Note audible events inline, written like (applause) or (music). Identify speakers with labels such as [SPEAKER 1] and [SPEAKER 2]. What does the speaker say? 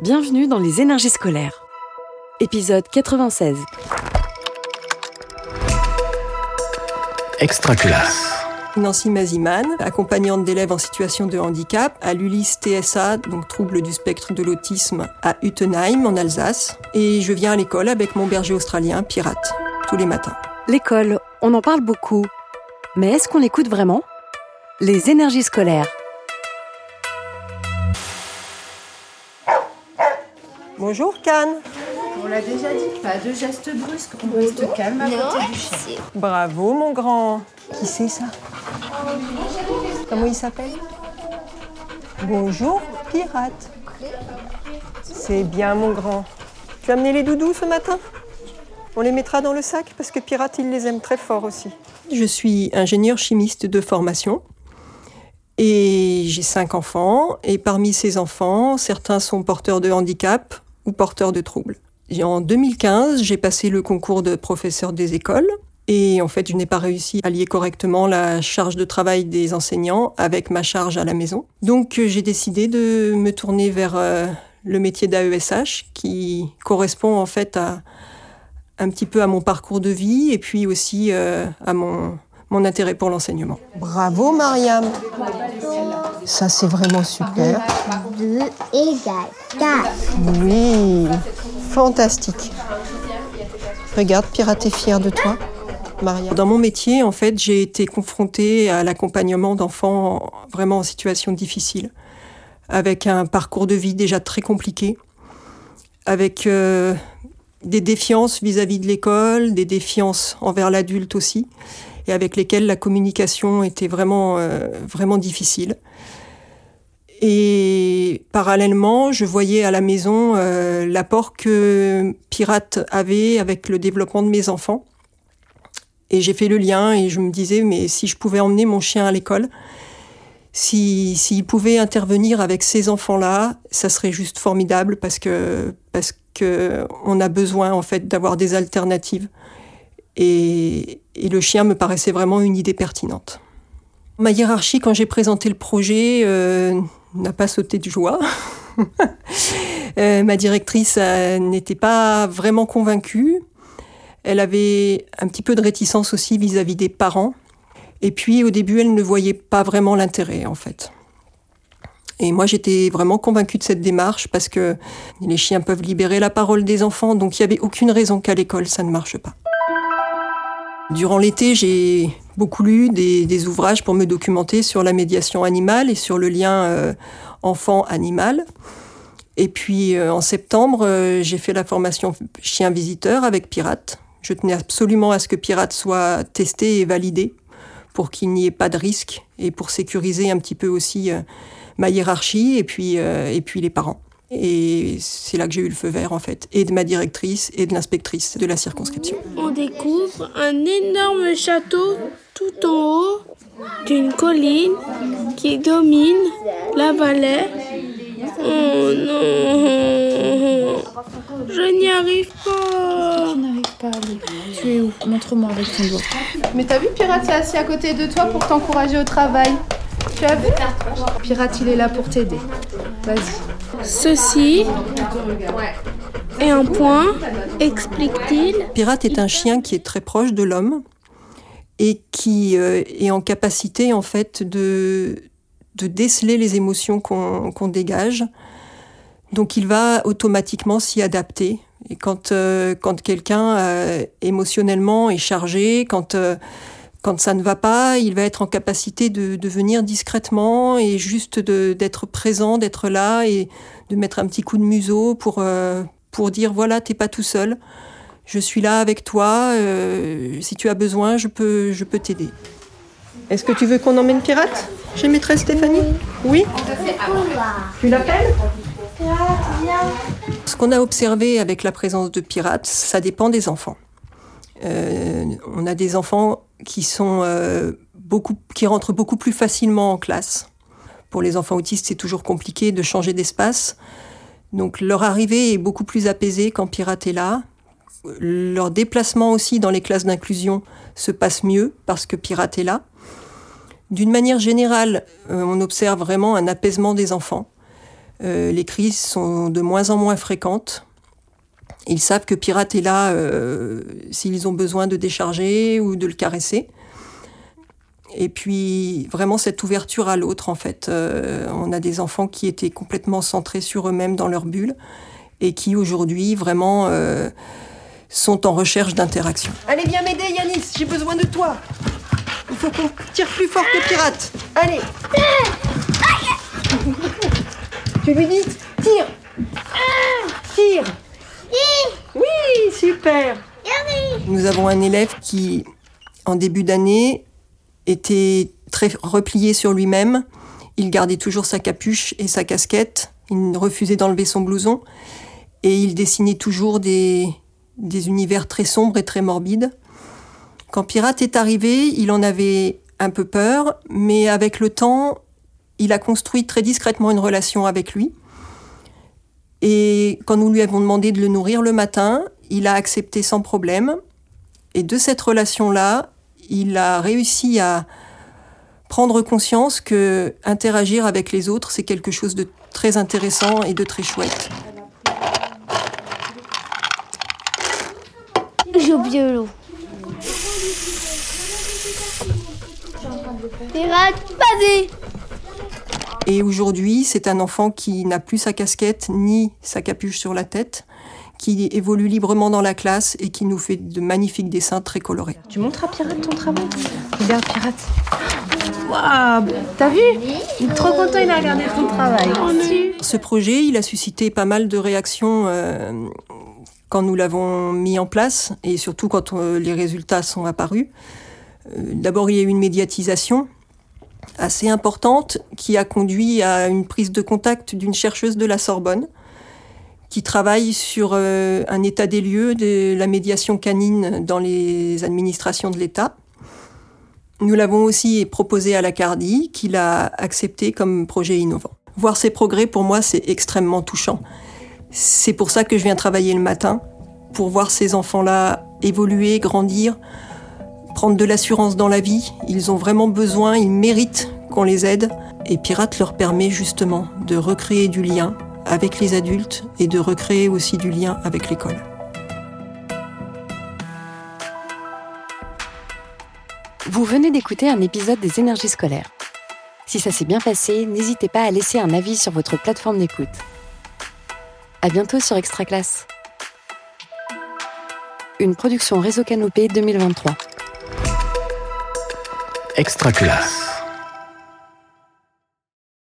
[SPEAKER 1] Bienvenue dans les énergies scolaires. Épisode 96.
[SPEAKER 2] Extra classe.
[SPEAKER 3] Nancy Maziman, accompagnante d'élèves en situation de handicap à l'ULIS TSA, donc trouble du spectre de l'autisme, à Utenheim, en Alsace. Et je viens à l'école avec mon berger australien, Pirate, tous les matins.
[SPEAKER 1] L'école, on en parle beaucoup. Mais est-ce qu'on l'écoute vraiment? Les énergies scolaires.
[SPEAKER 3] Bonjour, Cannes.
[SPEAKER 4] On l'a déjà dit, pas de gestes brusques, on reste calme à côté du chien.
[SPEAKER 3] Bravo, mon grand. Qui c'est ça? Comment il s'appelle? Bonjour, Pirate. C'est bien, mon grand. Tu as amené les doudous ce matin? On les mettra dans le sac parce que Pirate, il les aime très fort aussi. Je suis ingénieur chimiste de formation. Et j'ai cinq enfants, et parmi ces enfants, certains sont porteurs de handicap ou porteurs de troubles. En 2015, j'ai passé le concours de professeur des écoles, et en fait, je n'ai pas réussi à lier correctement la charge de travail des enseignants avec ma charge à la maison. Donc, euh, j'ai décidé de me tourner vers euh, le métier d'AESH, qui correspond en fait à un petit peu à mon parcours de vie et puis aussi euh, à mon intérêt pour l'enseignement. Bravo, Mariam. Ça, c'est vraiment super.
[SPEAKER 5] 2 égale 4.
[SPEAKER 3] Oui, fantastique. Regarde, Pirate est fier de toi. Maria. Dans mon métier, en fait, j'ai été confrontée à l'accompagnement d'enfants vraiment en situation difficile, avec un parcours de vie déjà très compliqué, avec euh, des défiances vis-à-vis de l'école, des défiances envers l'adulte aussi, et avec lesquelles la communication était vraiment, euh, vraiment difficile. Et parallèlement, je voyais à la maison euh, l'apport que Pirate avait avec le développement de mes enfants. Et j'ai fait le lien et je me disais, mais si je pouvais emmener mon chien à l'école, si s'il pouvait intervenir avec ces enfants-là, ça serait juste formidable parce que parce que on a besoin en fait d'avoir des alternatives. Et, et le chien me paraissait vraiment une idée pertinente. Ma hiérarchie, quand j'ai présenté le projet, euh, n'a pas sauté de joie. (laughs) Euh, ma directrice euh, n'était pas vraiment convaincue. Elle avait un petit peu de réticence aussi vis-à-vis des parents. Et puis au début, elle ne voyait pas vraiment l'intérêt en fait. Et moi, j'étais vraiment convaincue de cette démarche parce que les chiens peuvent libérer la parole des enfants, donc il n'y avait aucune raison qu'à l'école, ça ne marche pas. Durant l'été, j'ai beaucoup lu des, ouvrages pour me documenter sur la médiation animale et sur le lien euh, enfant-animal. Et puis euh, en septembre, euh, j'ai fait la formation chien visiteur avec Pirate. Je tenais absolument à ce que Pirate soit testé et validé pour qu'il n'y ait pas de risque et pour sécuriser un petit peu aussi euh, ma hiérarchie et puis, et puis les parents. Et c'est là que j'ai eu le feu vert en fait, et de ma directrice et de l'inspectrice de la circonscription.
[SPEAKER 6] On découvre un énorme château tout en haut d'une colline qui domine la vallée. Oh non, je n'y arrive pas.
[SPEAKER 4] Tu n'arrives pas à aller. Tu es où? Montre-moi avec ton doigt. Mais t'as vu, Pirate s'est assis à côté de toi pour t'encourager au travail. Tu as vu Pirate, il est là pour t'aider. Vas-y.
[SPEAKER 6] Ceci est un point, explique-t-il.
[SPEAKER 3] Pirate est un chien qui est très proche de l'homme et qui euh, est en capacité en fait de, de déceler les émotions qu'on qu'on dégage. Donc il va automatiquement s'y adapter. Et quand, euh, quand quelqu'un euh, émotionnellement est chargé, quand, euh, quand ça ne va pas, il va être en capacité de, de venir discrètement et juste d'être présent, d'être là et de mettre un petit coup de museau pour, euh, pour dire voilà, t'es pas tout seul. Je suis là avec toi. euh, si tu as besoin, je peux, je peux t'aider. Est-ce que tu veux qu'on emmène Pirate chez maîtresse Stéphanie? Oui? Tu l'appelles? Ce qu'on a observé avec la présence de pirates, ça dépend des enfants. Euh, on a des enfants qui sont euh, beaucoup, qui rentrent beaucoup plus facilement en classe. Pour les enfants autistes, c'est toujours compliqué de changer d'espace. Donc leur arrivée est beaucoup plus apaisée quand Pirate est là. Leur déplacement aussi dans les classes d'inclusion se passe mieux parce que Pirate est là. D'une manière générale, euh, on observe vraiment un apaisement des enfants. Les crises sont de moins en moins fréquentes. Ils savent que Pirate est là euh, s'ils ont besoin de décharger ou de le caresser. Et puis vraiment cette ouverture à l'autre en fait. Euh, on a des enfants qui étaient complètement centrés sur eux-mêmes dans leur bulle et qui aujourd'hui vraiment sont en recherche d'interaction.
[SPEAKER 2] Allez viens m'aider Yanis, j'ai besoin de toi. Il faut qu'on tire plus fort que Pirate. Allez. tu lui dis tire. Tire. Oui, super.
[SPEAKER 3] Nous avons un élève qui, en début d'année, était très replié sur lui-même. Il gardait toujours sa capuche et sa casquette. Il refusait d'enlever son blouson. Et il dessinait toujours des, des univers très sombres et très morbides. Quand Pirate est arrivé, il en avait un peu peur, mais avec le temps, il a construit très discrètement une relation avec lui. Et quand nous lui avons demandé de le nourrir le matin, il a accepté sans problème. Et de cette relation-là, il a réussi à prendre conscience que interagir avec les autres, c'est quelque chose de très intéressant et de très chouette.
[SPEAKER 6] J'ai oublié l'eau. Vas-y
[SPEAKER 3] Et aujourd'hui, c'est un enfant qui n'a plus sa casquette ni sa capuche sur la tête, qui évolue librement dans la classe et qui nous fait de magnifiques dessins très colorés.
[SPEAKER 4] Tu montres à Pirate ton travail? Regarde Pirate. Waouh T'as vu? Il est trop content, il a regardé ton travail.
[SPEAKER 3] Ce projet, il a suscité pas mal de réactions euh, quand nous l'avons mis en place et surtout quand euh, les résultats sont apparus. Euh, D'abord, il y a eu une médiatisation assez importante qui a conduit à une prise de contact d'une chercheuse de la Sorbonne qui travaille sur euh, un état des lieux de la médiation canine dans les administrations de l'État. Nous l'avons aussi proposé à la Cardi, qui l'a accepté comme projet innovant. Voir ces progrès, pour moi, c'est extrêmement touchant. C'est pour ça que je viens travailler le matin, pour voir ces enfants-là évoluer, grandir, prendre de l'assurance dans la vie. Ils ont vraiment besoin, ils méritent qu'on les aide. Et Pirate leur permet justement de recréer du lien avec les adultes et de recréer aussi du lien avec l'école.
[SPEAKER 1] Vous venez d'écouter un épisode des énergies scolaires. Si ça s'est bien passé, n'hésitez pas à laisser un avis sur votre plateforme d'écoute. À bientôt sur Extra Classe. Une production Réseau Canopé 2023.
[SPEAKER 7] Extra classe.